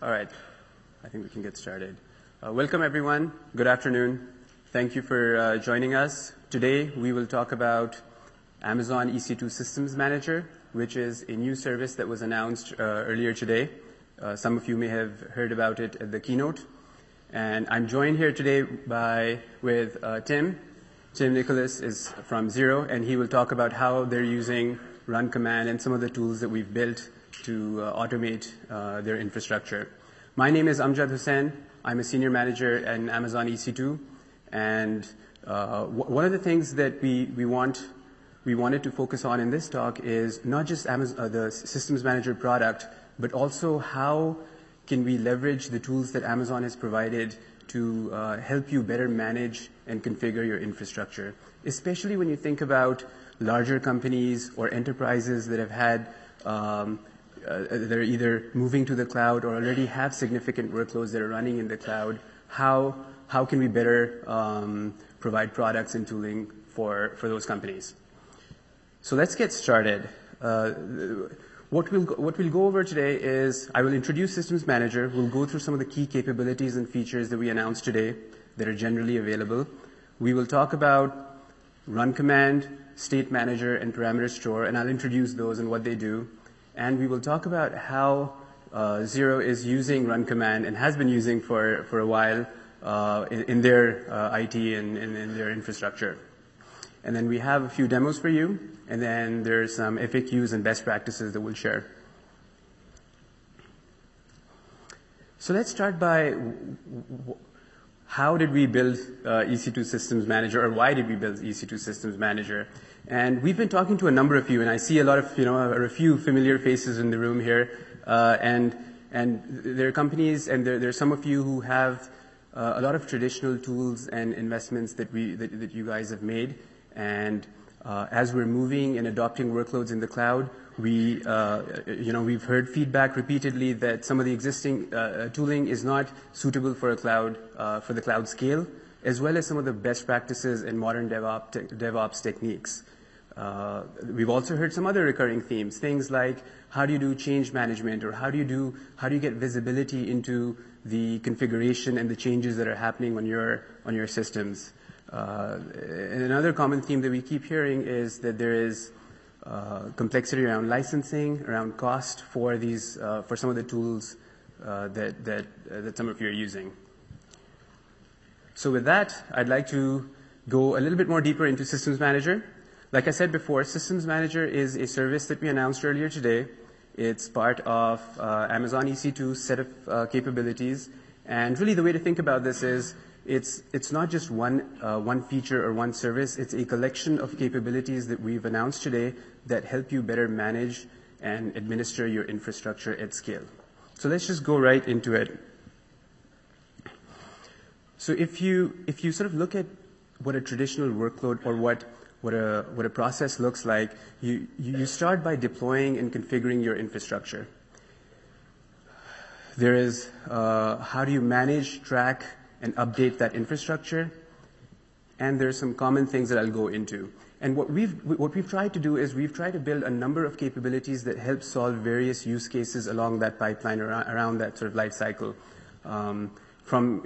All right. I think we can get started. Uh, welcome, everyone. Good afternoon. Thank you for uh, joining us. Today, we will talk about Amazon EC2 Systems Manager, which is a new service that was announced uh, earlier today. Some of you may have heard about it at the keynote. And I'm joined here today with Tim. Tim Nicholas is from Xero, and he will talk about how they're using Run Command and some of the tools that we've built to automate their infrastructure. My name is Amjad Hussain. I'm a senior manager in Amazon EC2. and uh, One of the things that we wanted to focus on in this talk is not just uh, the Systems Manager product, but also how can we leverage the tools that Amazon has provided to uh, help you better manage and configure your infrastructure. Especially when you think about larger companies or enterprises that have had, um, Uh, they're either moving to the cloud or already have significant workloads that are running in the cloud, how can we better um, provide products and tooling for those companies? So let's get started. Uh, what we'll go over today is I will introduce Systems Manager. We'll go through some of the key capabilities and features that we announced today that are generally available. We will talk about Run Command, State Manager, and Parameter Store, and I'll introduce those and what they do. And we will talk about how uh, Xero is using Run Command and has been using for a while uh, in their uh, IT and in their infrastructure. And then we have a few demos for you, and then there's some FAQs and best practices that we'll share. So let's start by how did we build EC2 Systems Manager, or why did we build EC2 Systems Manager? And we've been talking to a number of you, and I see a lot of, you know, a few familiar faces in the room here. Uh, and and there are companies and there are some of you who have uh, a lot of traditional tools and investments that we that you guys have made. And uh, as we're moving and adopting workloads in the cloud, we, uh, you know, we've heard feedback repeatedly that some of the existing tooling is not suitable for a cloud, for the cloud scale, as well as some of the best practices in modern DevOps techniques. Uh, we've also heard some other recurring themes, things like how do you do change management, or how do you get visibility into the configuration and the changes that are happening on your systems? Uh, another common theme that we keep hearing is that there is uh, complexity around licensing, around cost for these, for some of the tools that some of you are using. So with that, I'd like to go a little bit more deeper into Systems Manager. Like I said before, Systems Manager is a service that we announced earlier today. It's part of uh, Amazon EC2 set of uh, capabilities. And really the way to think about this is it's it's not just one uh, one feature or one service, it's a collection of capabilities that we've announced today that help you better manage and administer your infrastructure at scale. So let's just go right into it. So, if you, if you sort of look at what a traditional workload or what a what a process looks like, you you start by deploying and configuring your infrastructure. There is uh, how do you manage, track, and update that infrastructure? And there are some common things that I'll go into. And what we've what we've tried to do is we've tried to build a number of capabilities that help solve various use cases along that pipeline around that sort of life cycle. Um, from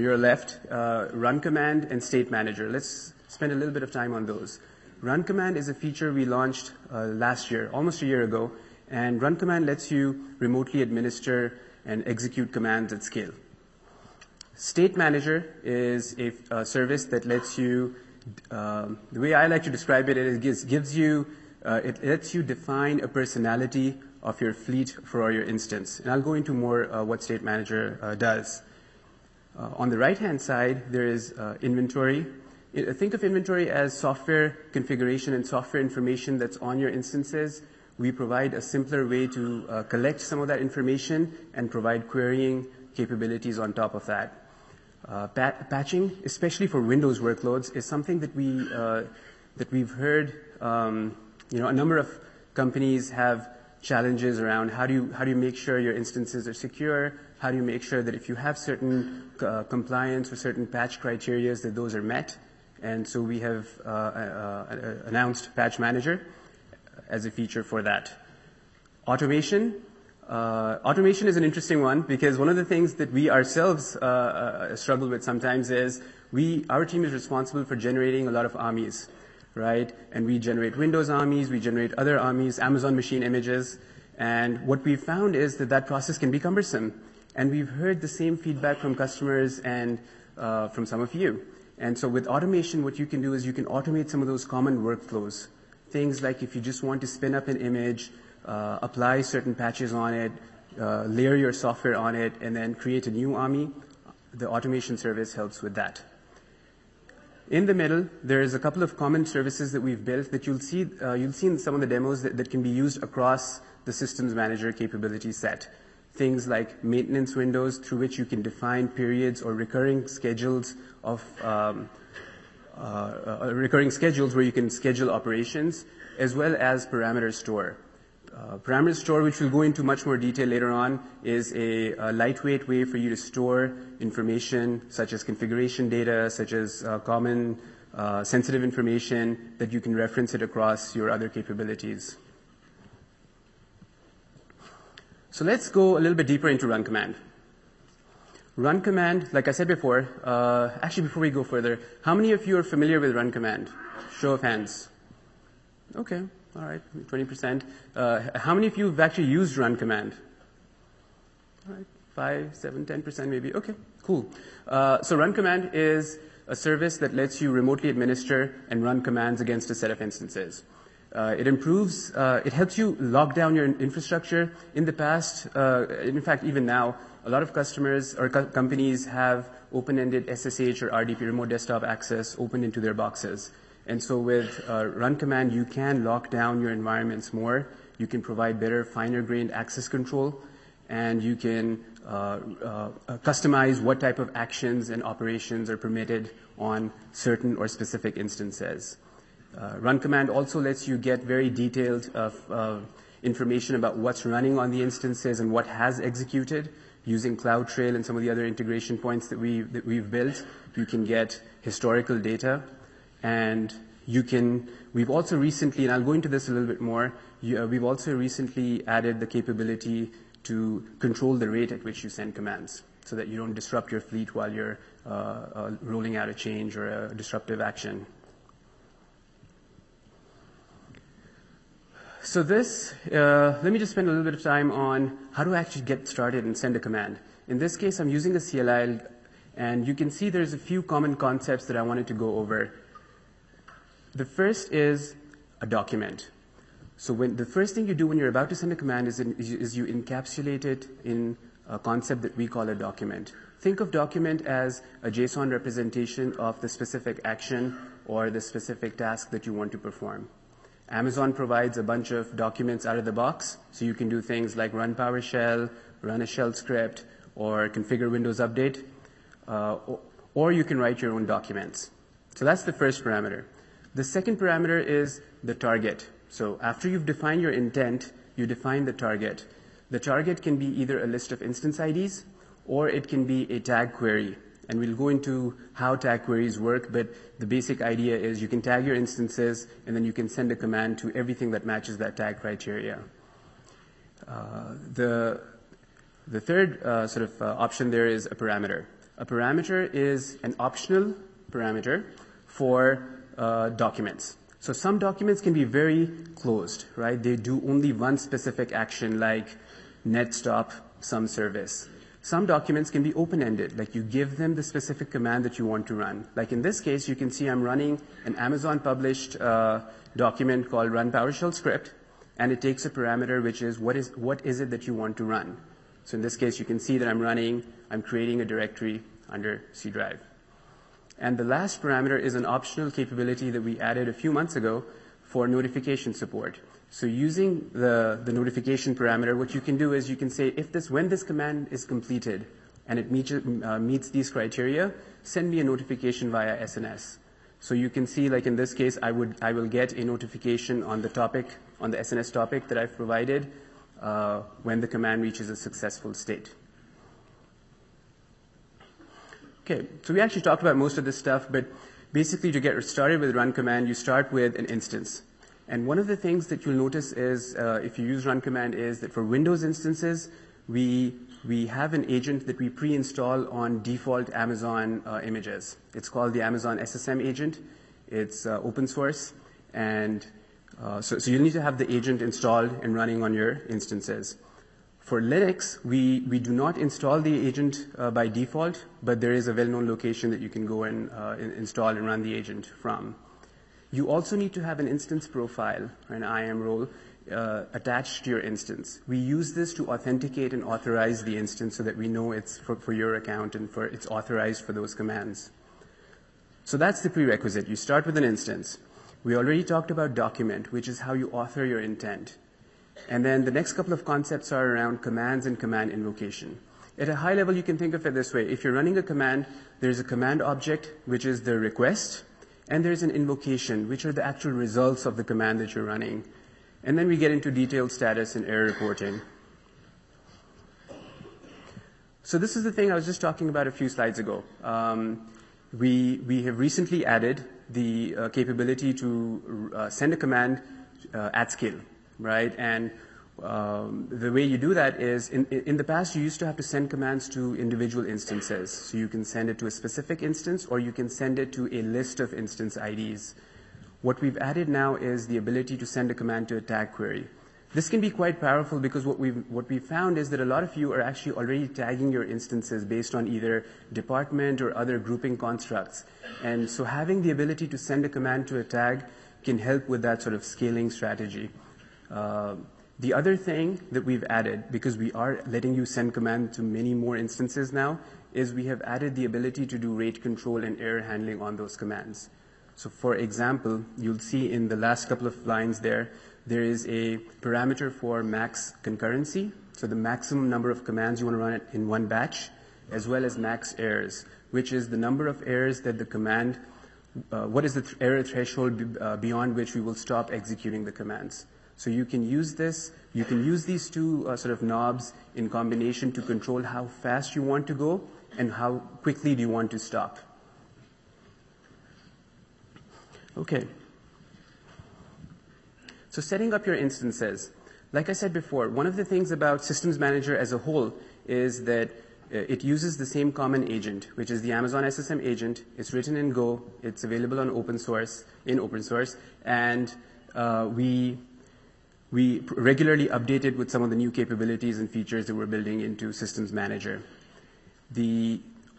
your left, uh, Run Command and State Manager. Let's spend a little bit of time on those. Run Command is a feature we launched uh, last year, almost a year ago. And run Command lets you remotely administer and execute commands at scale. State Manager is a service that lets you, um, the way I like to describe it gives you, uh, it lets you define a personality of your fleet for your instance. And I'll go into more uh, what State Manager does. On the right-hand side, there is inventory. Think of inventory as software configuration and software information that's on your instances. We provide a simpler way to uh, collect some of that information and provide querying capabilities on top of that. Uh, patching, especially for Windows workloads, is something that uh, we've heard, um, you know, a number of companies have challenges around how do you make sure your instances are secure? How do you make sure that if you have certain compliance or certain patch criteria, that those are met? And so we have announced Patch Manager as a feature for that. Automation. Uh, automation is an interesting one because one of the things that we ourselves uh, uh, struggle with sometimes is we, our team is responsible for generating a lot of AMIs, right? And we generate Windows AMIs, we generate other AMIs, Amazon machine images, and what we've found is that that process can be cumbersome. And we've heard the same feedback from customers and uh, from some of you. And so with automation, what you can do is you can automate some of those common workflows. Things like if you just want to spin up an image, uh, apply certain patches on it, uh, layer your software on it, and then create a new AMI, the automation service helps with that. In the middle, there is a couple of common services that we've built that you'll see, uh, you'll see in some of the demos that, that can be used across the systems manager capability set. Things like maintenance windows through which you can define periods or recurring schedules of um, uh, uh, recurring schedules where you can schedule operations, as well as parameter store. Uh, parameter store, which we'll go into much more detail later on, is a, a, lightweight way for you to store information such as configuration data, such as uh, common uh, sensitive information that you can reference it across your other capabilities. So let's go a little bit deeper into run command. Run command, like I said before, uh, actually before we go further, how many of you are familiar with run command? Show of hands. Okay, all right, 20%. Uh, how many of you have actually used run command? All right, 5, 7, 10% maybe. Okay, cool. Uh, so run command is a service that lets you remotely administer and run commands against a set of instances. Uh, it improves, uh, it helps you lock down your infrastructure. In the past, uh, in fact, even now, a lot of customers or co- companies have open-ended SSH or RDP, remote desktop access, open into their boxes. And so with run command, you can lock down your environments more. You can provide better, finer-grained access control, and you can customize what type of actions and operations are permitted on certain or specific instances. Uh, run command also lets you get very detailed uh, information about what's running on the instances and what has executed. Using CloudTrail and some of the other integration points that we've built, you can get historical data. And you can. We've also recently, and I'll go into this a little bit more, uh, we've also recently added the capability to control the rate at which you send commands so that you don't disrupt your fleet while you're rolling out a change or a disruptive action. So this, uh, let me just spend a little bit of time on how to actually get started and send a command. In this case, I'm using a CLI, and you can see there's a few common concepts that I wanted to go over. The first is a document. So when the first thing you do when you're about to send a command is, in, is you encapsulate it in a concept that we call a document. Think of document as a JSON representation of the specific action or the specific task that you want to perform. Amazon provides a bunch of documents out of the box, so you can do things like run PowerShell, run a shell script, or configure Windows Update, uh, or you can write your own documents. So that's the first parameter. The second parameter is the target. So after you've defined your intent, you define the target. The target can be either a list of instance IDs, or it can be a tag query and we'll go into how tag queries work, but the basic idea is you can tag your instances, and then you can send a command to everything that matches that tag criteria. Uh, the, the third uh, sort of uh, option there is a parameter. A parameter is an optional parameter for uh, documents. So some documents can be very closed, right? They do only one specific action like net stop some service. Some documents can be open-ended, like you give them the specific command that you want to run. Like in this case, you can see I'm running an Amazon published uh, document called run PowerShell script, and it takes a parameter which is what is what is it that you want to run. So in this case, you can see that I'm running, I'm creating a directory under C drive. And the last parameter is an optional capability that we added a few months ago for notification support. So using the, the notification parameter, what you can do is you can say, if this, when this command is completed and it meets, uh, meets these criteria, send me a notification via SNS. So you can see, like in this case, I would, I will get a notification on the topic, on the SNS topic that I've provided, uh, when the command reaches a successful state. Okay, so we actually talked about most of this stuff, but basically to get started with run command, you start with an instance. And one of the things that you'll notice is, uh, if you use run command, is that for Windows instances, we we have an agent that we pre-install on default Amazon uh, images. It's called the Amazon SSM agent. It's uh, open source, and so, so you need to have the agent installed and running on your instances. For Linux, we, we do not install the agent by default, but there is a well-known location that you can go and install and run the agent from. You also need to have an instance profile, an IAM role, uh, attached to your instance. We use this to authenticate and authorize the instance so that we know it's for, for your account and for it's authorized for those commands. So that's the prerequisite. You start with an instance. We already talked about document, which is how you author your intent. And then the next couple of concepts are around commands and command invocation. At a high level, you can think of it this way. If you're running a command, there's a command object, which is the request, and there's an invocation, which are the actual results of the command that you're running. And then we get into detailed status and error reporting. So this is the thing I was just talking about a few slides ago. Um, we, we have recently added the uh, capability to uh, send a command uh, at scale right? And um, the way you do that is in, in the past you used to have to send commands to individual instances. So you can send it to a specific instance or you can send it to a list of instance IDs. What we've added now is the ability to send a command to a tag query. This can be quite powerful because what we've, what we found is that a lot of you are actually already tagging your instances based on either department or other grouping constructs. And so having the ability to send a command to a tag can help with that sort of scaling strategy. Uh, the other thing that we've added, because we are letting you send command to many more instances now, is we have added the ability to do rate control and error handling on those commands. So for example, you'll see in the last couple of lines there, there is a parameter for max concurrency, so the maximum number of commands you want to run in one batch, as well as max errors, which is the number of errors that the command, uh, what is the th- error threshold b- uh, beyond which we will stop executing the commands. So you can use this, you can use these two uh, sort of knobs in combination to control how fast you want to go and how quickly do you want to stop. Okay. So setting up your instances. Like I said before, one of the things about Systems Manager as a whole is that uh, it uses the same common agent, which is the Amazon SSM agent. It's written in Go. It's available on open source, in open source. And uh, we we regularly update it with some of the new capabilities and features that we're building into Systems Manager.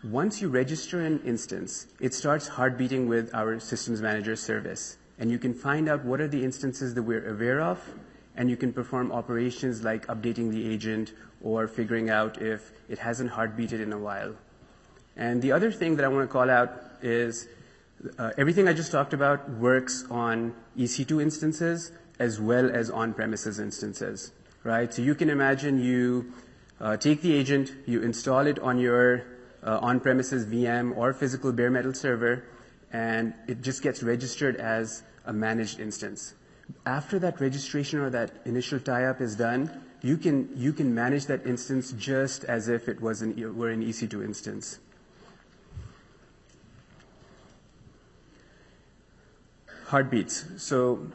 Once you register an instance, it starts heartbeating with our Systems Manager service. And you can find out what are the instances that we're aware of, and you can perform operations like updating the agent or figuring out if it hasn't heartbeated in a while. And the other thing that I want to call out is uh, everything I just talked about works on EC2 instances, as well as on-premises instances, right? So you can imagine you uh, take the agent, you install it on your uh, on-premises VM or physical bare metal server, and it just gets registered as a managed instance. After that registration or that initial tie-up is done, you can you can manage that instance just as if it was an were an EC2 instance. Heartbeats. So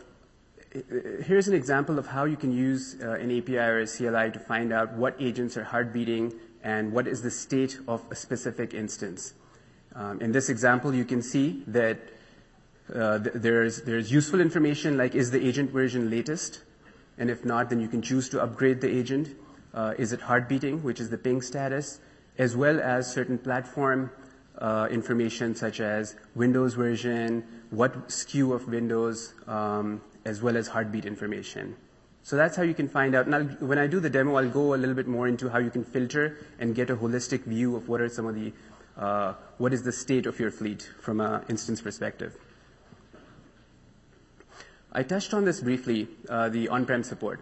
here's an example of how you can use uh, an API or a CLI to find out what agents are heart beating and what is the state of a specific instance. Um, in this example, you can see that uh, th- there's, there's useful information like is the agent version latest? And if not, then you can choose to upgrade the agent. Uh, is it heart beating, which is the ping status, as well as certain platform uh, information such as Windows version, what SKU of Windows, um, as well as heartbeat information. So that's how you can find out. Now, when I do the demo, I'll go a little bit more into how you can filter and get a holistic view of what are some of the, uh, what is the state of your fleet from an instance perspective. I touched on this briefly, uh, the on-prem support.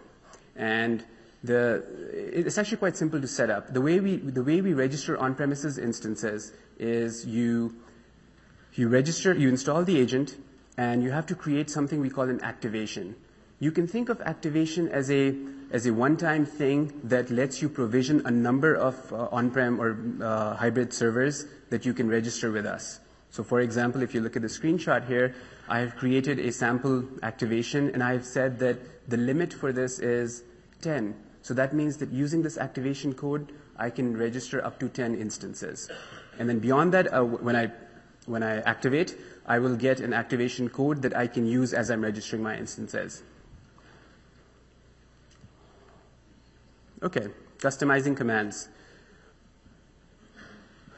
And the, it's actually quite simple to set up. The way we, the way we register on-premises instances is you, you register, you install the agent, and you have to create something we call an activation. You can think of activation as a as a one-time thing that lets you provision a number of uh, on-prem or uh, hybrid servers that you can register with us. So for example, if you look at the screenshot here, I have created a sample activation and I've said that the limit for this is 10. So that means that using this activation code, I can register up to 10 instances. And then beyond that, uh, when I when I activate, I will get an activation code that I can use as I'm registering my instances. Okay, customizing commands.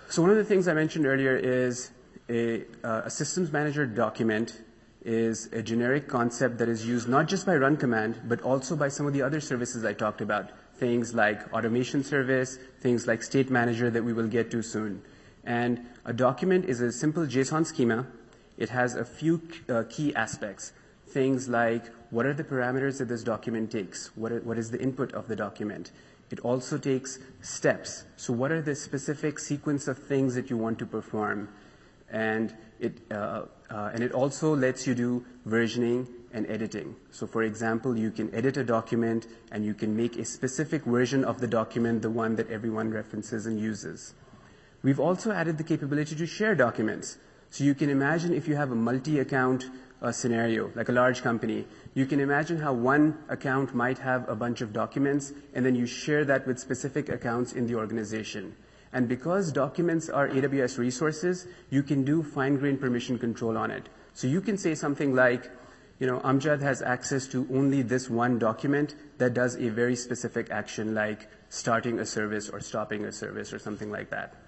So one of the things I mentioned earlier is a, uh, a systems manager document is a generic concept that is used not just by run command, but also by some of the other services I talked about. Things like automation service, things like state manager that we will get to soon. And a document is a simple JSON schema. It has a few uh, key aspects. Things like what are the parameters that this document takes? What, are, what is the input of the document? It also takes steps. So what are the specific sequence of things that you want to perform? And it, uh, uh, and it also lets you do versioning and editing. So for example, you can edit a document and you can make a specific version of the document, the one that everyone references and uses. We've also added the capability to share documents. So you can imagine if you have a multi-account uh, scenario, like a large company, you can imagine how one account might have a bunch of documents, and then you share that with specific accounts in the organization. And because documents are AWS resources, you can do fine-grained permission control on it. So you can say something like, you know, Amjad has access to only this one document that does a very specific action like starting a service or stopping a service or something like that.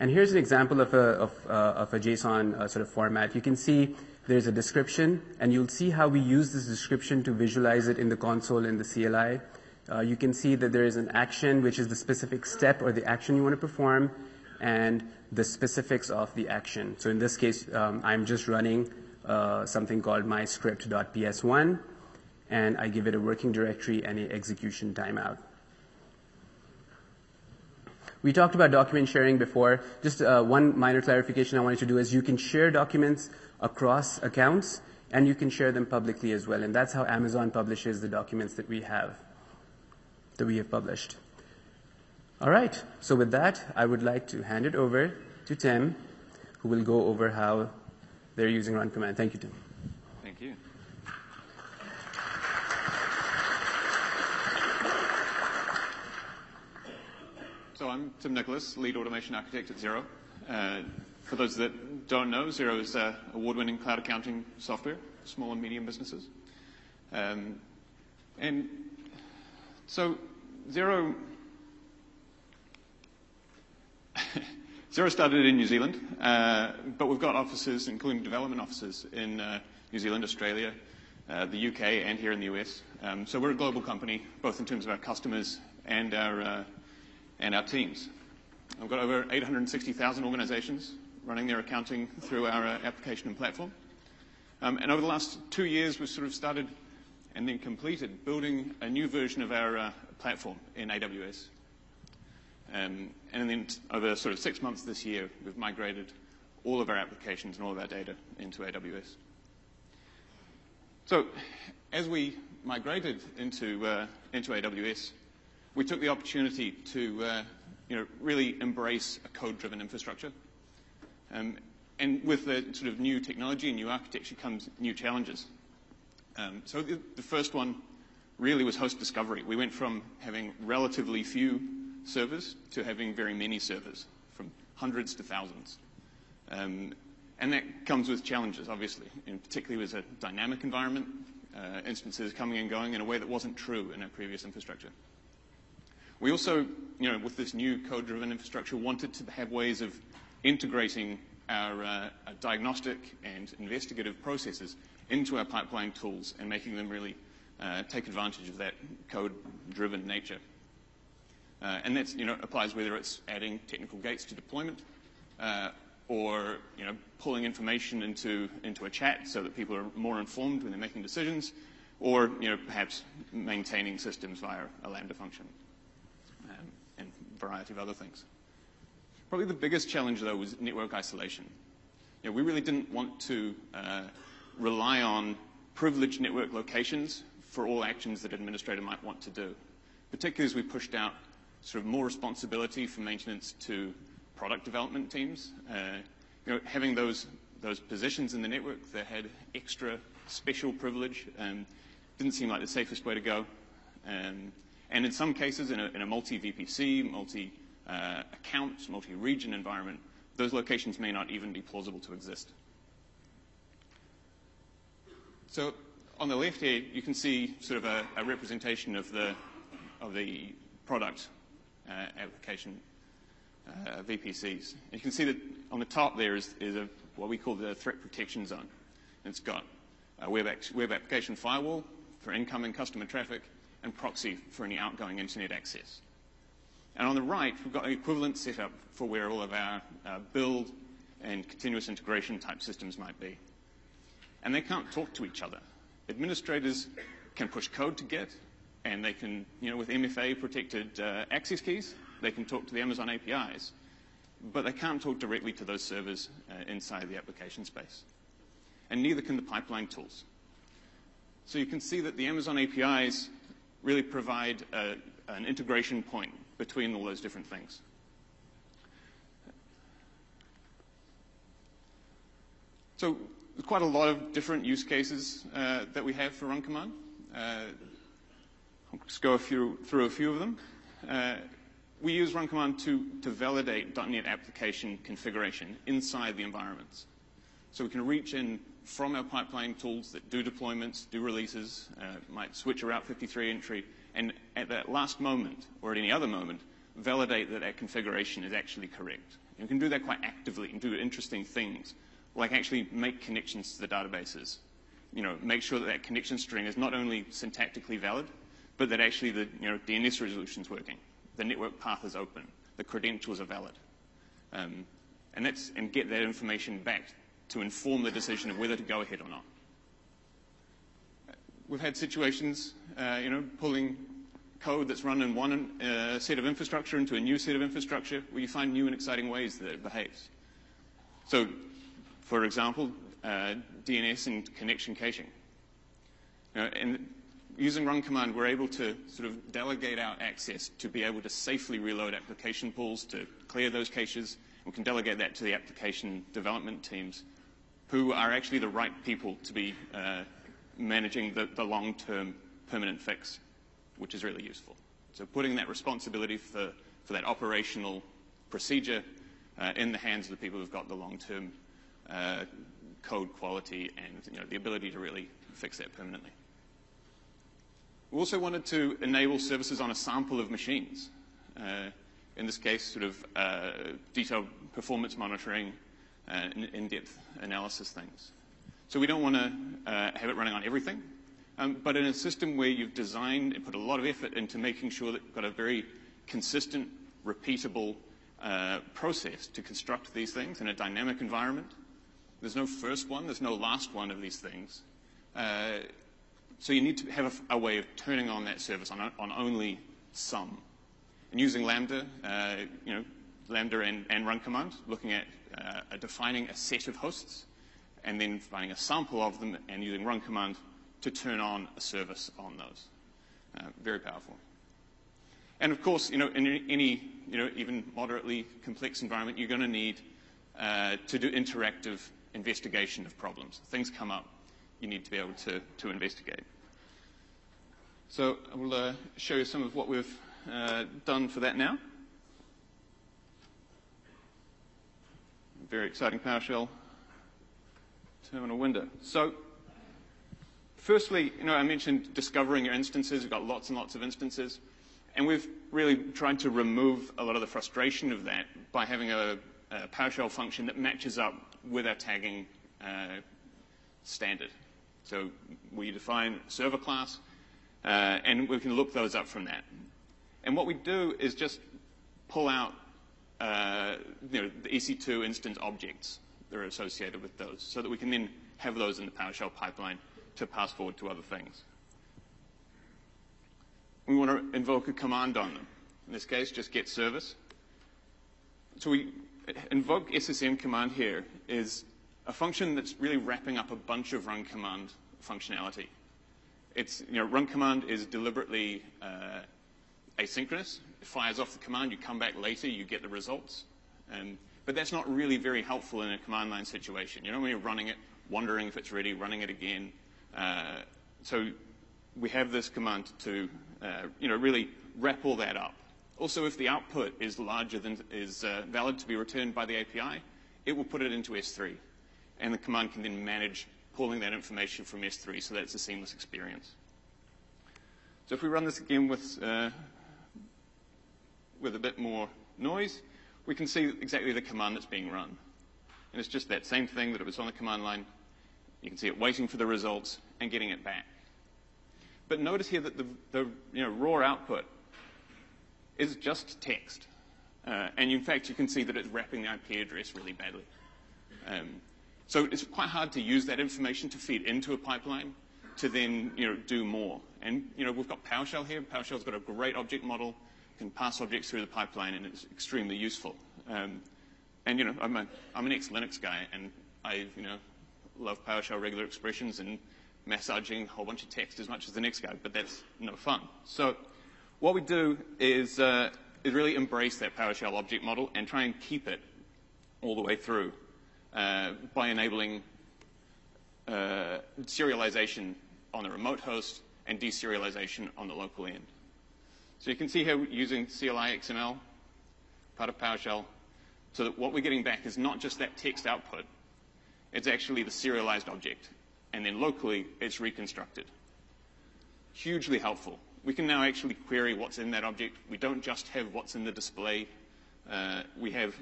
And here's an example of a, of, uh, of a JSON uh, sort of format. You can see there's a description, and you'll see how we use this description to visualize it in the console in the CLI. Uh, you can see that there is an action, which is the specific step or the action you want to perform, and the specifics of the action. So in this case, um, I'm just running uh, something called myscript.ps1, and I give it a working directory and an execution timeout. We talked about document sharing before. Just uh, one minor clarification I wanted to do is you can share documents across accounts and you can share them publicly as well. And that's how Amazon publishes the documents that we have, that we have published. All right. So with that, I would like to hand it over to Tim, who will go over how they're using run command. Thank you, Tim. Thank you. So I'm Tim Nicholas, lead automation architect at Xero. Uh, for those that don't know, Xero is uh, award-winning cloud accounting software, small and medium businesses. Um, and so Xero, Xero started in New Zealand, uh, but we've got offices, including development offices in uh, New Zealand, Australia, uh, the UK, and here in the US. Um, so we're a global company, both in terms of our customers and our uh, and our teams. I've got over 860,000 organizations running their accounting through our uh, application and platform. Um, and over the last two years, we've sort of started and then completed building a new version of our uh, platform in AWS. Um, and then over sort of six months this year, we've migrated all of our applications and all of our data into AWS. So as we migrated into, uh, into AWS, we took the opportunity to uh, you know, really embrace a code-driven infrastructure. Um, and with the sort of new technology and new architecture comes new challenges. Um, so the, the, first one really was host discovery. We went from having relatively few servers to having very many servers, from hundreds to thousands. Um, and that comes with challenges, obviously, and particularly with a dynamic environment, uh, instances coming and going in a way that wasn't true in our previous infrastructure. We also, you know, with this new code-driven infrastructure, wanted to have ways of integrating our, uh, our diagnostic and investigative processes into our pipeline tools and making them really uh, take advantage of that code-driven nature. Uh, and that you know, applies whether it's adding technical gates to deployment uh, or you know, pulling information into, into a chat so that people are more informed when they're making decisions, or you know, perhaps maintaining systems via a Lambda function variety of other things. Probably the biggest challenge, though, was network isolation. You know, we really didn't want to uh, rely on privileged network locations for all actions that an administrator might want to do, particularly as we pushed out sort of more responsibility for maintenance to product development teams. Uh, you know, having those those positions in the network that had extra special privilege um, didn't seem like the safest way to go. Um, and in some cases, in a, in a multi-VPC, multi-account, uh, multi-region environment, those locations may not even be plausible to exist. So on the left here, you can see sort of a, a representation of the, of the product uh, application uh, VPCs. And you can see that on the top there is, is a, what we call the threat protection zone. It's got a web, web application firewall for incoming customer traffic and proxy for any outgoing internet access. And on the right, we've got an equivalent setup for where all of our uh, build and continuous integration type systems might be. And they can't talk to each other. Administrators can push code to Git, and they can, you know, with MFA protected uh, access keys, they can talk to the Amazon APIs, but they can't talk directly to those servers uh, inside the application space. And neither can the pipeline tools. So you can see that the Amazon APIs really provide a, an integration point between all those different things. So there's quite a lot of different use cases uh, that we have for run command. Uh, I'll just go through, through a few of them. Uh, we use run command to, to validate .NET application configuration inside the environments. So we can reach in from our pipeline tools that do deployments, do releases, uh, might switch a Route 53 entry, and at that last moment, or at any other moment, validate that that configuration is actually correct. You can do that quite actively and do interesting things, like actually make connections to the databases. You know, make sure that that connection string is not only syntactically valid, but that actually the you know, DNS resolution is working the network path is open, the credentials are valid. Um, and, and get that information back to inform the decision of whether to go ahead or not. We've had situations, uh, you know, pulling code that's run in one uh, set of infrastructure into a new set of infrastructure where you find new and exciting ways that it behaves. So, for example, uh, DNS and connection caching. Know, and using run command, we're able to sort of delegate out access to be able to safely reload application pools to clear those caches. We can delegate that to the application development teams who are actually the right people to be uh, managing the, the long-term permanent fix, which is really useful. So putting that responsibility for, for that operational procedure uh, in the hands of the people who've got the long-term uh, code quality and you know, the ability to really fix that permanently. We also wanted to enable services on a sample of machines. Uh, in this case, sort of uh, detailed performance monitoring uh, in-depth analysis things. So we don't want to uh, have it running on everything, um, but in a system where you've designed and put a lot of effort into making sure that you've got a very consistent, repeatable uh, process to construct these things in a dynamic environment. There's no first one, there's no last one of these things. Uh, so you need to have a, a way of turning on that service on, on only some. And using Lambda, uh, you know, Lambda and, and, run command, looking at uh, defining a set of hosts, and then finding a sample of them and using run command to turn on a service on those. Uh, very powerful. And of course, you know, in any, you know, even moderately complex environment, you're going to need uh, to do interactive investigation of problems. Things come up you need to be able to, to investigate. So I will uh, show you some of what we've uh, done for that now. Very exciting PowerShell terminal window. So firstly, you know, I mentioned discovering your instances. We've got lots and lots of instances. And we've really tried to remove a lot of the frustration of that by having a, a PowerShell function that matches up with our tagging uh, standard. So we define server class, uh, and we can look those up from that. And what we do is just pull out uh, you know, the EC2 instance objects that are associated with those so that we can then have those in the PowerShell pipeline to pass forward to other things. We want to invoke a command on them. In this case, just get service. So we invoke SSM command here is a function that's really wrapping up a bunch of run command functionality. It's, you know, run command is deliberately uh, asynchronous. Fires off the command, you come back later, you get the results. But that's not really very helpful in a command line situation. You know, when you're running it, wondering if it's ready, running it again. Uh, so we have this command to, uh, you know, really wrap all that up. Also, if the output is larger than is uh, valid to be returned by the API, it will put it into S3. And the command can then manage pulling that information from S3 so that it's a seamless experience. So if we run this again with, uh, with a bit more noise, we can see exactly the command that's being run. And it's just that same thing that it was on the command line. You can see it waiting for the results and getting it back. But notice here that the, the you know, raw output is just text. Uh, and in fact, you can see that it's wrapping the IP address really badly. Um, so it's quite hard to use that information to feed into a pipeline to then you know, do more. And you know, we've got PowerShell here. PowerShell's got a great object model, can pass objects through the pipeline, and it's extremely useful. Um, and you know, I'm, a, I'm an ex-Linux guy, and I you know love PowerShell regular expressions and massaging a whole bunch of text as much as the next guy, but that's no fun. So what we do is, uh, is really embrace that PowerShell object model and try and keep it all the way through uh, by enabling uh, serialization on the remote host and deserialization on the local end. So you can see here using CLI XML, part of PowerShell, so that what we're getting back is not just that text output, it's actually the serialized object. And then locally, it's reconstructed. Hugely helpful. We can now actually query what's in that object. We don't just have what's in the display. Uh, we have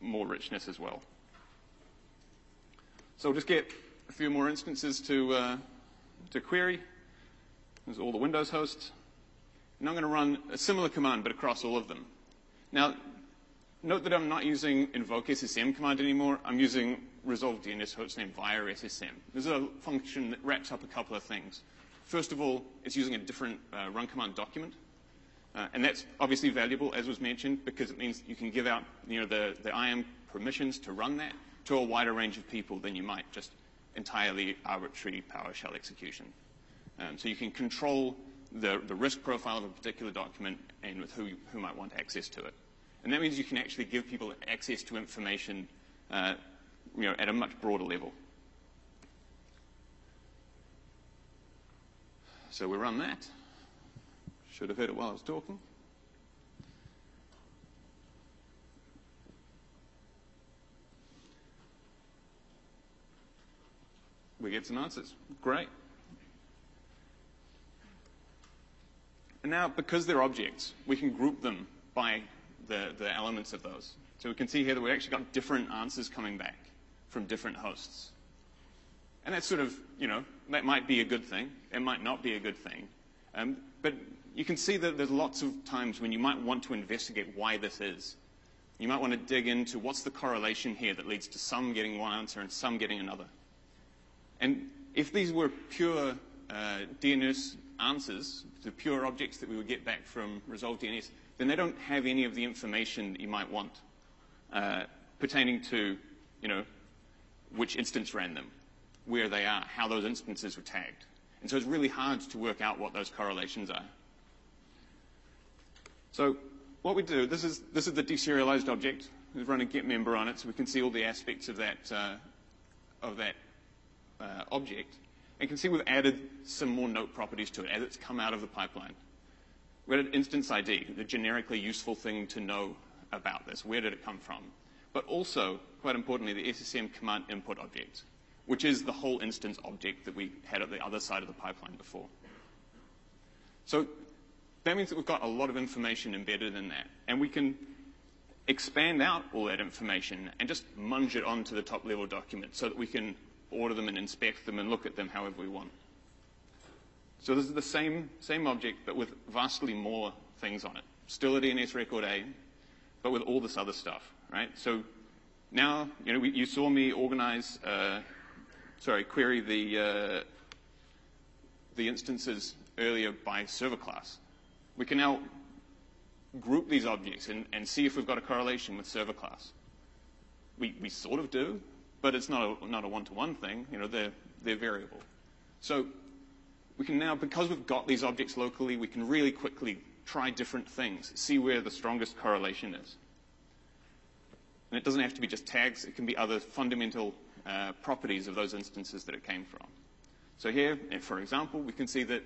more richness as well. So we'll just get a few more instances to, uh, to query. There's all the Windows hosts. I'm going to run a similar command, but across all of them. Now, note that I'm not using invoke SSM command anymore. I'm using resolve DNS hostname via SSM. This is a function that wraps up a couple of things. First of all, it's using a different uh, run command document. Uh, and that's obviously valuable, as was mentioned, because it means you can give out you know, the, the IAM permissions to run that to a wider range of people than you might just entirely arbitrary PowerShell execution. Um, so you can control the, the risk profile of a particular document and with who, who might want access to it. And that means you can actually give people access to information uh, you know, at a much broader level. So we run that. Should have heard it while I was talking. We get some answers. Great. And now, because they're objects, we can group them by the, the elements of those. So we can see here that we've actually got different answers coming back from different hosts. And that's sort of, you know, that might be a good thing. It might not be a good thing. Um, but you can see that there's lots of times when you might want to investigate why this is. You might want to dig into what's the correlation here that leads to some getting one answer and some getting another. And if these were pure uh, DNS answers, the pure objects that we would get back from Resolve DNS, then they don't have any of the information that you might want uh, pertaining to, you know, which instance ran them, where they are, how those instances were tagged. And so it's really hard to work out what those correlations are. So what we do, this is, this is the deserialized object. We've run a get member on it so we can see all the aspects of that, uh, of that uh, object. And you can see we've added some more note properties to it as it's come out of the pipeline. We added instance ID, the generically useful thing to know about this. Where did it come from? But also, quite importantly, the SSM command input object, which is the whole instance object that we had at the other side of the pipeline before. So that means that we've got a lot of information embedded in that. And we can expand out all that information and just munge it onto the top level document so that we can order them and inspect them and look at them however we want. So this is the same, same object, but with vastly more things on it. Still a DNS record A, but with all this other stuff, right? So now, you know, we, you saw me organize, uh, sorry, query the, uh, the instances earlier by server class. We can now group these objects and, and see if we've got a correlation with server class. We, we sort of do, but it's not a, not a one-to-one thing. You know, they're, they're variable. So we can now, because we've got these objects locally, we can really quickly try different things, see where the strongest correlation is. And it doesn't have to be just tags, it can be other fundamental uh, properties of those instances that it came from. So here, for example, we can see that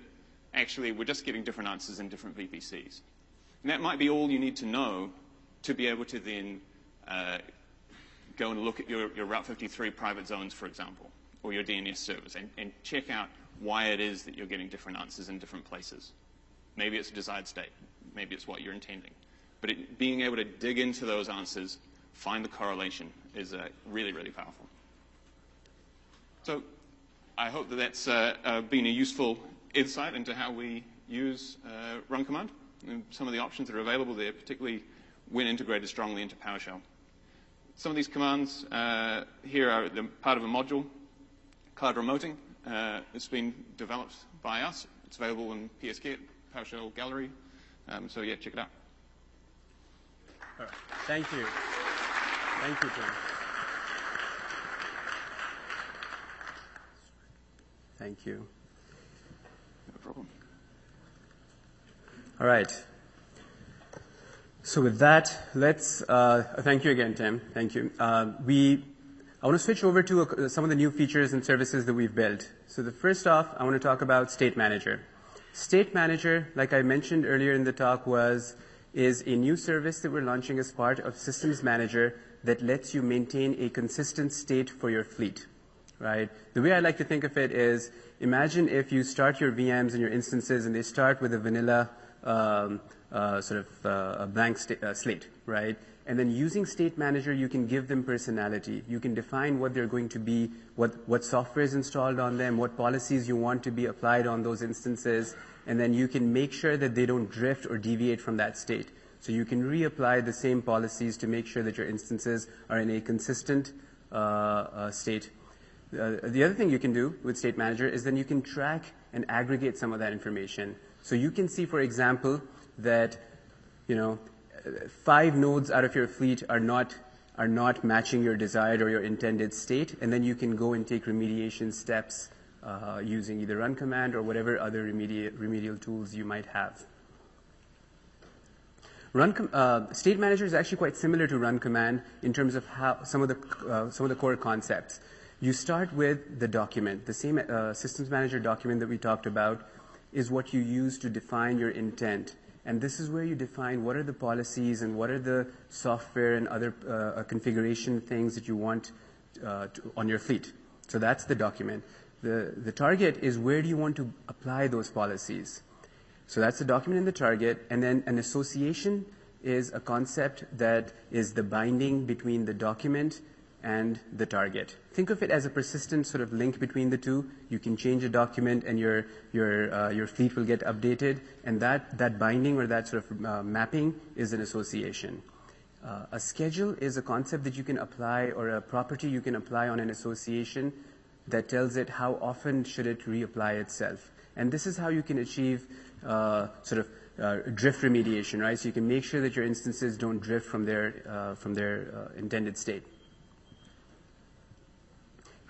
actually we're just getting different answers in different VPCs. And that might be all you need to know to be able to then uh, go and look at your, your, Route 53 private zones, for example, or your DNS servers, and, and check out why it is that you're getting different answers in different places. Maybe it's a desired state. Maybe it's what you're intending. But it, being able to dig into those answers, find the correlation, is uh, really, really powerful. So I hope that that's uh, uh, been a useful insight into how we use uh, run command and some of the options that are available there, particularly when integrated strongly into PowerShell. Some of these commands uh, here are part of a module, cloud remoting. Uh, it's been developed by us. It's available in PSGet, PowerShell Gallery. Um, so yeah, check it out. All right. Thank you. Thank you, Tim. Thank you. No problem. All right. So with that, let's, uh, thank you again, Tim. Thank you. Uh, I want to switch over to some of the new features and services that we've built. So the first off, I want to talk about State Manager. State Manager, like I mentioned earlier in the talk, was, is a new service that we're launching as part of Systems Manager that lets you maintain a consistent state for your fleet, right? The way I like to think of it is, imagine if you start your VMs and your instances and they start with a vanilla, um, uh, sort of uh, a blank uh, slate, right? And then using State Manager, you can give them personality. You can define what they're going to be, what, what software is installed on them, what policies you want to be applied on those instances, and then you can make sure that they don't drift or deviate from that state. So you can reapply the same policies to make sure that your instances are in a consistent uh, uh, state. Uh, the other thing you can do with State Manager is then you can track and aggregate some of that information. So you can see, for example, that, you know, five nodes out of your fleet are not are not matching your desired or your intended state, and then you can go and take remediation steps uh, using either run command or whatever other remedial, remedial tools you might have. Run com- uh, state manager is actually quite similar to run command in terms of how some of the uh, some of the core concepts. You start with the document. The same uh, systems manager document that we talked about is what you use to define your intent. And this is where you define what are the policies and what are the software and other uh, uh, configuration things that you want uh, to, on your fleet. So that's the document. The, the target is where do you want to apply those policies. So that's the document and the target. And then an association is a concept that is the binding between the document and the target. Think of it as a persistent sort of link between the two. You can change a document and your, your, uh, your fleet will get updated, and that, that binding or that sort of uh, mapping is an association. Uh, a schedule is a concept that you can apply or a property you can apply on an association that tells it how often should it reapply itself. And this is how you can achieve uh, sort of uh, drift remediation, right? So you can make sure that your instances don't drift from their, uh, from their intended state.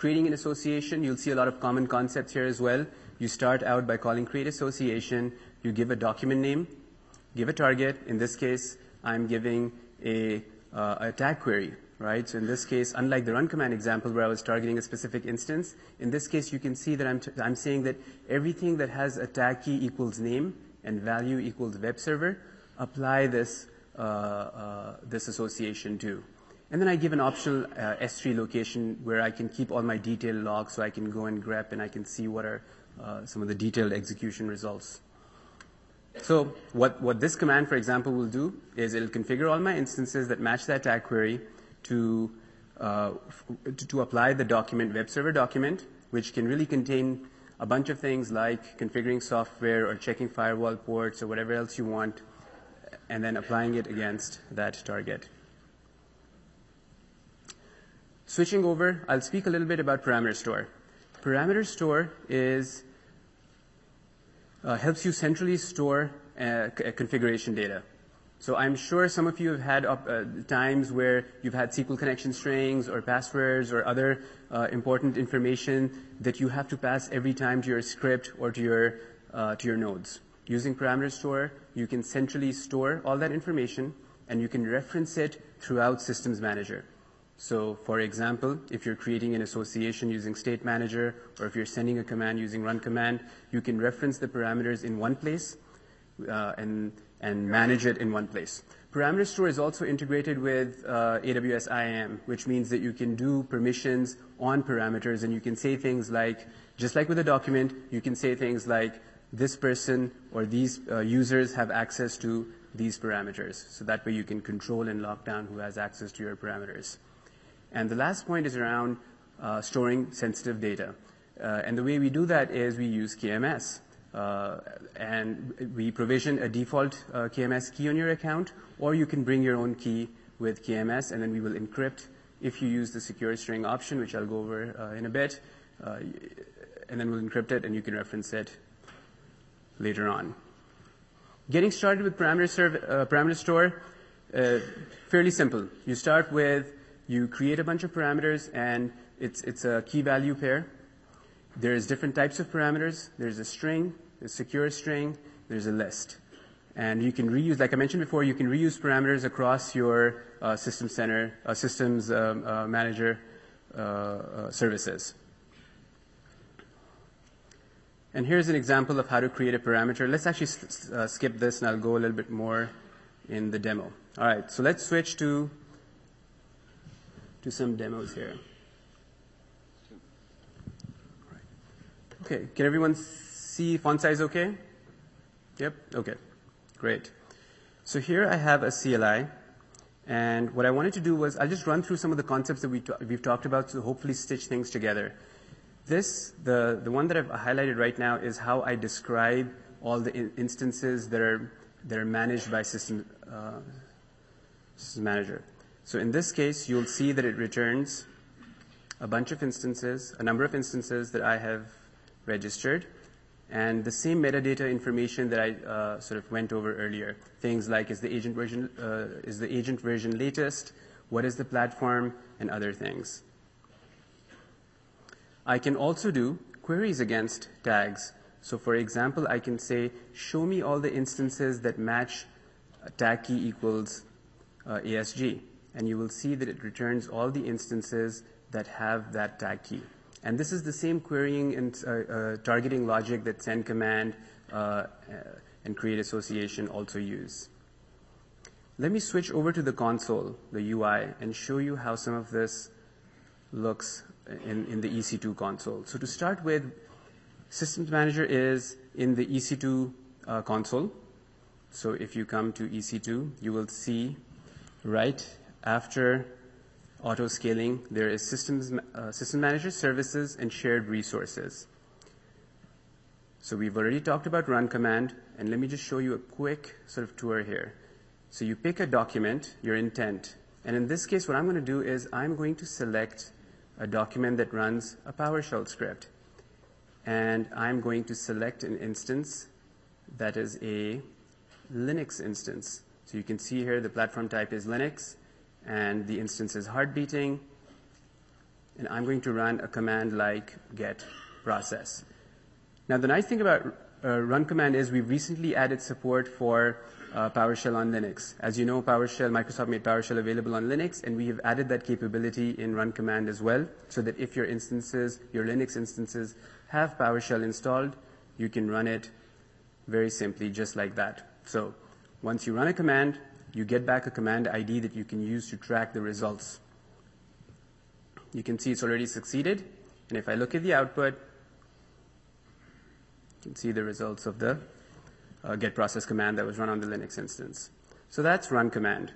Creating an association, you'll see a lot of common concepts here as well. You start out by calling create association. You give a document name, give a target. In this case, I'm giving a, uh, tag query, right? So in this case, unlike the run command example where I was targeting a specific instance, in this case, you can see that I'm, t- I'm saying that everything that has a tag key equals name and value equals web server, apply this, uh, uh, this association to. And then I give an optional uh, S3 location where I can keep all my detailed logs so I can go and grep and I can see what are uh, some of the detailed execution results. So what, what this command, for example, will do is it'll configure all my instances that match that tag query to, uh, to, to apply the document, web server document, which can really contain a bunch of things like configuring software or checking firewall ports or whatever else you want, and then applying it against that target. Switching over, I'll speak a little bit about parameter store. Parameter store is uh, helps you centrally store uh, configuration data. So I'm sure some of you have had uh, times where you've had SQL connection strings or passwords or other uh, important information that you have to pass every time to your script or to your uh, to your nodes. Using parameter store, you can centrally store all that information and you can reference it throughout Systems Manager. So for example, if you're creating an association using State Manager, or if you're sending a command using run command, you can reference the parameters in one place uh, and, and manage it in one place. Parameter store is also integrated with uh, AWS IAM, which means that you can do permissions on parameters and you can say things like, just like with a document, you can say things like, this person or these uh, users have access to these parameters. So that way you can control and lock down who has access to your parameters. And the last point is around uh, storing sensitive data. Uh, and the way we do that is we use KMS. Uh, and we provision a default uh, KMS key on your account, or you can bring your own key with KMS, and then we will encrypt if you use the secure string option, which I'll go over uh, in a bit, uh, and then we'll encrypt it, and you can reference it later on. Getting started with parameter, serve, parameter store, fairly simple. You start with, you create a bunch of parameters and it's, it's a key value pair. There's different types of parameters. There's a string, a secure string, there's a list. And you can reuse, like I mentioned before, you can reuse parameters across your uh, system center, uh, systems um, uh, manager uh, uh, services. And here's an example of how to create a parameter. Let's actually uh, skip this and I'll go a little bit more in the demo. All right, so let's switch to, to some demos here. Okay, can everyone see font size okay? Yep, okay, great. So here I have a CLI, and what I wanted to do was I'll just run through some of the concepts that we we've talked about to hopefully stitch things together. This, the, the one that I've highlighted right now is how I describe all the in- instances that are, that are managed by system, uh, system manager. So in this case, you'll see that it returns a bunch of instances, a number of instances that I have registered, and the same metadata information that I uh, sort of went over earlier. Things like is the agent version uh, is the agent version latest, what is the platform, and other things. I can also do queries against tags. So for example, I can say, show me all the instances that match tag key equals uh, ASG. And you will see that it returns all the instances that have that tag key. And this is the same querying and uh, uh, targeting logic that send command uh, uh, and create association also use. Let me switch over to the console, the UI, and show you how some of this looks in, in the EC2 console. So to start with, Systems Manager is in the EC2 uh, console. So if you come to EC2, you will see right after auto scaling, there is systems, uh, system manager services and shared resources. So we've already talked about run command, and let me just show you a quick sort of tour here. So you pick a document, your intent, and in this case, what I'm going to do is I'm going to select a document that runs a PowerShell script. And I'm going to select an instance that is a Linux instance. So you can see here the platform type is Linux, and the instance is heartbeating. And I'm going to run a command like get process. Now, the nice thing about uh, run command is we've recently added support for uh, PowerShell on Linux. As you know, PowerShell, Microsoft made PowerShell available on Linux, and we have added that capability in run command as well, so that if your instances, your Linux instances, have PowerShell installed, you can run it very simply just like that. So once you run a command, you get back a command ID that you can use to track the results. You can see it's already succeeded, and if I look at the output, you can see the results of the uh, get process command that was run on the Linux instance. So that's run command.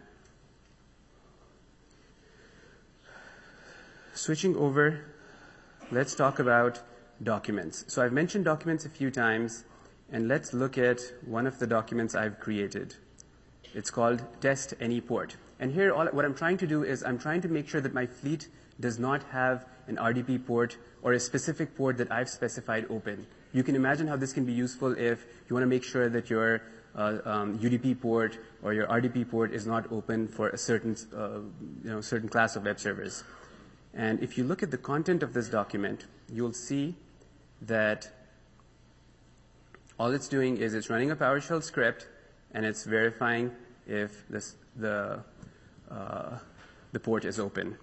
Switching over, let's talk about documents. So I've mentioned documents a few times, and let's look at one of the documents I've created. It's called test any port. And here, all, what I'm trying to do is I'm trying to make sure that my fleet does not have an RDP port or a specific port that I've specified open. You can imagine how this can be useful if you want to make sure that your uh, um, UDP port or your RDP port is not open for a certain, uh, you know, certain class of web servers. And if you look at the content of this document, you'll see that all it's doing is it's running a PowerShell script and it's verifying if this the, uh, the port is open.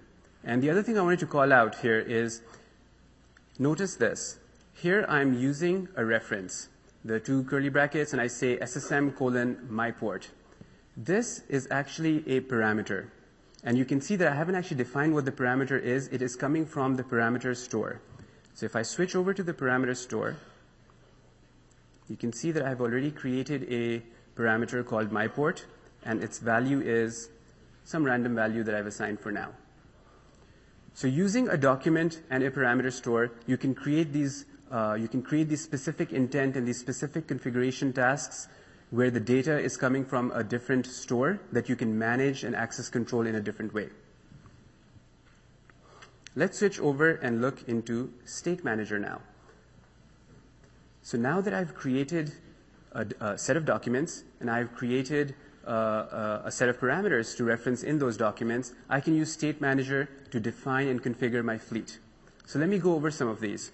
And the other thing I wanted to call out here is notice this. Here I'm using a reference, the two curly brackets, and I say SSM colon my port. This is actually a parameter. And you can see that I haven't actually defined what the parameter is. It is coming from the parameter store. So if I switch over to the parameter store, you can see that I've already created a parameter called myPort, and its value is some random value that I've assigned for now. So using a document and a parameter store, you can create these uh, you can create these specific intent and these specific configuration tasks where the data is coming from a different store that you can manage and access control in a different way. Let's switch over and look into State Manager now. So now that I've created a, a set of documents and I've created a set of parameters to reference in those documents, I can use State Manager to define and configure my fleet. So let me go over some of these.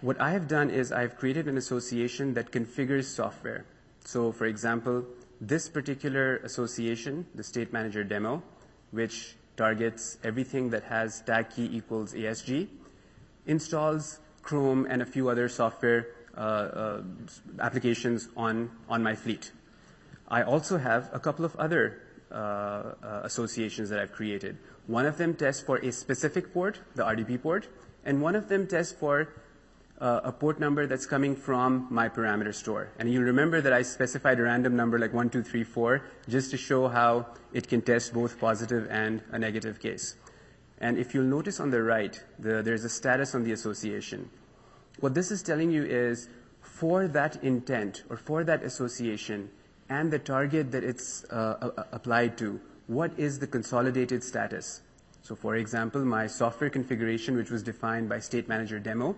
What I have done is I've created an association that configures software. So for example, this particular association, the State Manager demo, which targets everything that has tag key equals ASG, installs Chrome and a few other software uh, uh, applications on, on my fleet. I also have a couple of other uh, uh, associations that I've created. One of them tests for a specific port, the RDP port, and one of them tests for uh, a port number that's coming from my parameter store. And you'll remember that I specified a random number like 1234 just to show how it can test both positive and a negative case. And if you'll notice on the right, the, there's a status on the association. What this is telling you is for that intent or for that association, and the target that it's uh, applied to, what is the consolidated status? So for example, my software configuration, which was defined by State Manager demo,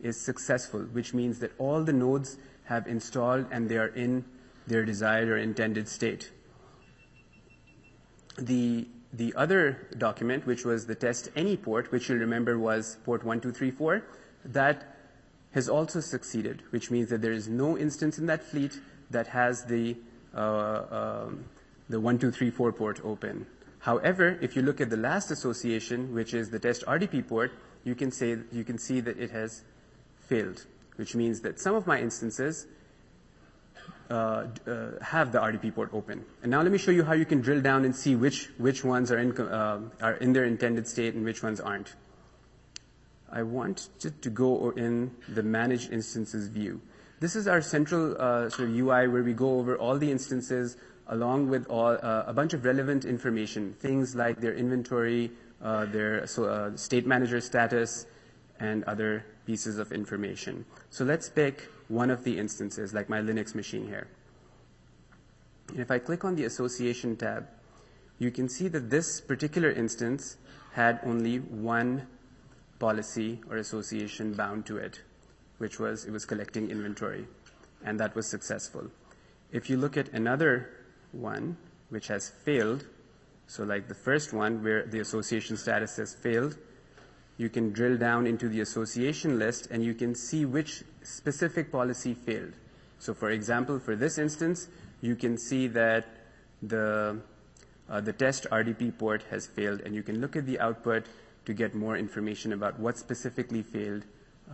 is successful, which means that all the nodes have installed and they are in their desired or intended state. The, the other document, which was the test any port, which you'll remember was port 1234, that has also succeeded, which means that there is no instance in that fleet that has the the 1234 port open. However, if you look at the last association, which is the test RDP port, you can say you can see that it has failed, which means that some of my instances uh, uh, have the RDP port open. And now let me show you how you can drill down and see which which ones are in uh, are in their intended state and which ones aren't. I want to, to go in the managed instances view. This is our central uh, sort of UI where we go over all the instances along with uh, a bunch of relevant information, things like their inventory, uh, their state manager status, and other pieces of information. So let's pick one of the instances, like my Linux machine here. And if I click on the association tab, you can see that this particular instance had only one policy or association bound to it which was it was collecting inventory, and that was successful. If you look at another one which has failed, so like the first one where the association status has failed, you can drill down into the association list and you can see which specific policy failed. So for example, for this instance, you can see that the, uh, the test RDP port has failed and you can look at the output to get more information about what specifically failed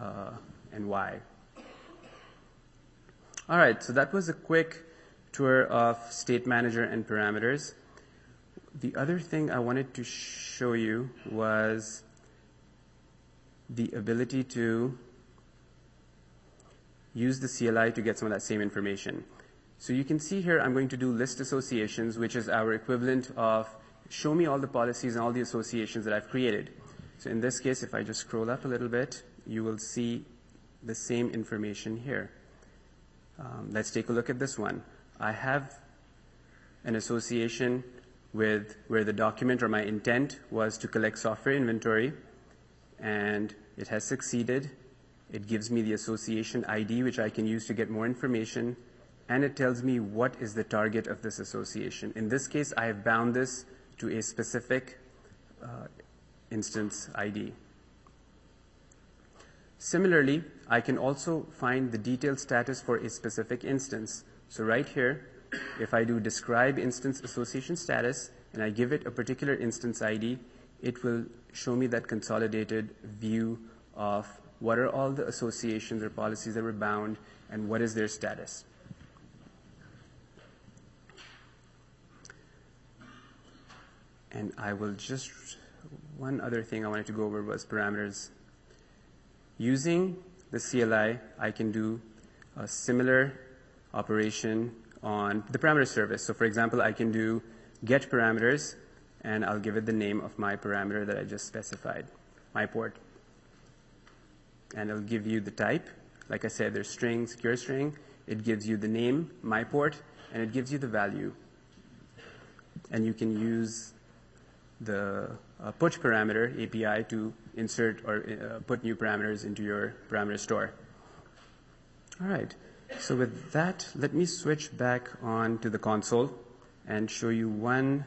uh, and why. All right, so that was a quick tour of state manager and parameters. The other thing I wanted to show you was the ability to use the CLI to get some of that same information. So you can see here I'm going to do list associations, which is our equivalent of show me all the policies and all the associations that I've created. So in this case, if I just scroll up a little bit, you will see the same information here. Um, let's take a look at this one. I have an association with where the document or my intent was to collect software inventory, and it has succeeded. It gives me the association ID, which I can use to get more information, and it tells me what is the target of this association. In this case, I have bound this to a specific uh, instance ID. Similarly, I can also find the detailed status for a specific instance. So right here, if I do describe instance association status and I give it a particular instance ID, it will show me that consolidated view of what are all the associations or policies that were bound and what is their status. And I will just, one other thing I wanted to go over was parameters. Using the CLI, I can do a similar operation on the parameter service. So for example, I can do get parameters, and I'll give it the name of my parameter that I just specified, my port. And it'll give you the type. Like I said, there's string, secure string. It gives you the name, my port, and it gives you the value. And you can use the uh, put parameter API to insert or uh, put new parameters into your parameter store. All right. So with that, let me switch back on to the console and show you one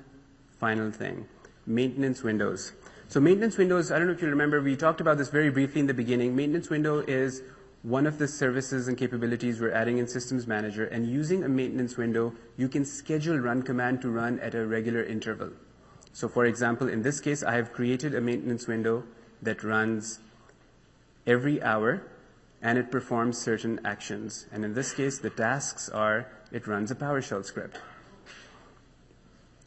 final thing. Maintenance windows. So maintenance windows, I don't know if you remember, we talked about this very briefly in the beginning. Maintenance window is one of the services and capabilities we're adding in Systems Manager, and using a maintenance window, you can schedule run command to run at a regular interval. So for example, in this case, I have created a maintenance window that runs every hour and it performs certain actions. And in this case, the tasks are it runs a PowerShell script.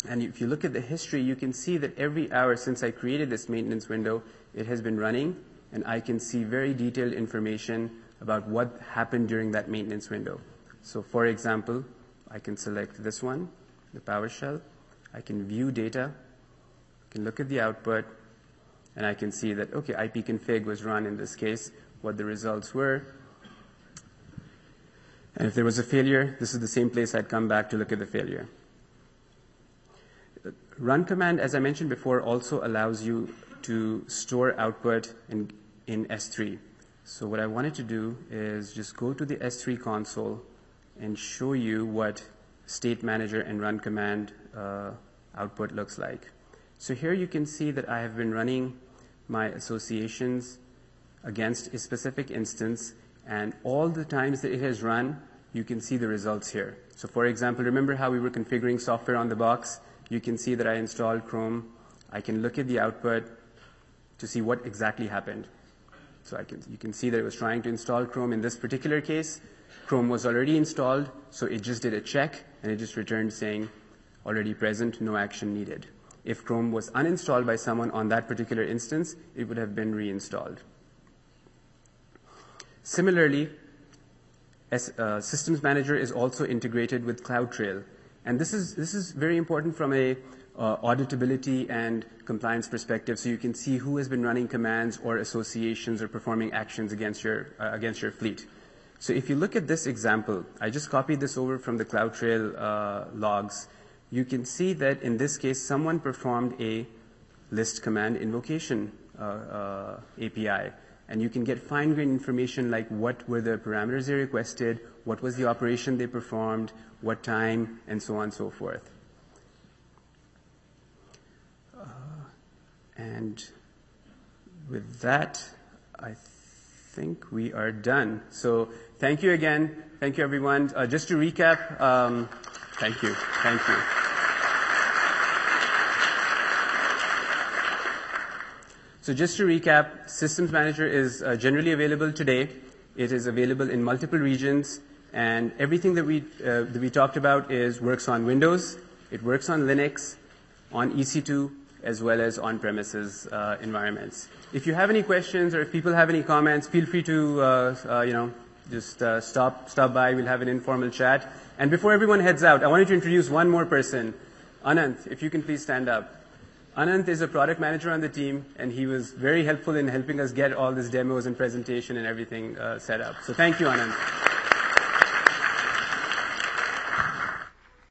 And if you look at the history, you can see that every hour since I created this maintenance window, it has been running, and I can see very detailed information about what happened during that maintenance window. So for example, I can select this one, the PowerShell. I can view data, can look at the output, and I can see that, okay, ipconfig was run in this case, what the results were. And if there was a failure, this is the same place I'd come back to look at the failure. Run command, as I mentioned before, also allows you to store output in, in S3. So what I wanted to do is just go to the S3 console and show you what state manager and run command uh, output looks like. So here you can see that I have been running my associations against a specific instance, and all the times that it has run, you can see the results here. So for example, remember how we were configuring software on the box? You can see that I installed Chrome. I can look at the output to see what exactly happened. So I can, you can see that it was trying to install Chrome. In this particular case, Chrome was already installed, so it just did a check, and it just returned saying, already present, no action needed. If Chrome was uninstalled by someone on that particular instance, it would have been reinstalled. Similarly, uh, Systems Manager is also integrated with CloudTrail. And this is, this is very important from a uh, auditability and compliance perspective, so you can see who has been running commands or associations or performing actions against your, uh, against your fleet. So if you look at this example, I just copied this over from the CloudTrail logs you can see that in this case, someone performed a list command invocation uh, uh, API. And you can get fine-grained information like what were the parameters they requested, what was the operation they performed, what time, and so on and so forth. Uh, and with that, I think we are done. So thank you again. Thank you, everyone. Uh, just to recap, um, thank you. Thank you. So just to recap, Systems Manager is uh, generally available today. It is available in multiple regions, and everything that we, uh, that we talked about is works on Windows, it works on Linux, on EC2, as well as on-premises uh, environments. If you have any questions or if people have any comments, feel free to, uh, uh, you know, just uh, stop, stop by. We'll have an informal chat. And before everyone heads out, I wanted to introduce one more person. Anant, if you can please stand up. Anant is a product manager on the team, and he was very helpful in helping us get all these demos and presentation and everything uh, set up. So thank you, Anant.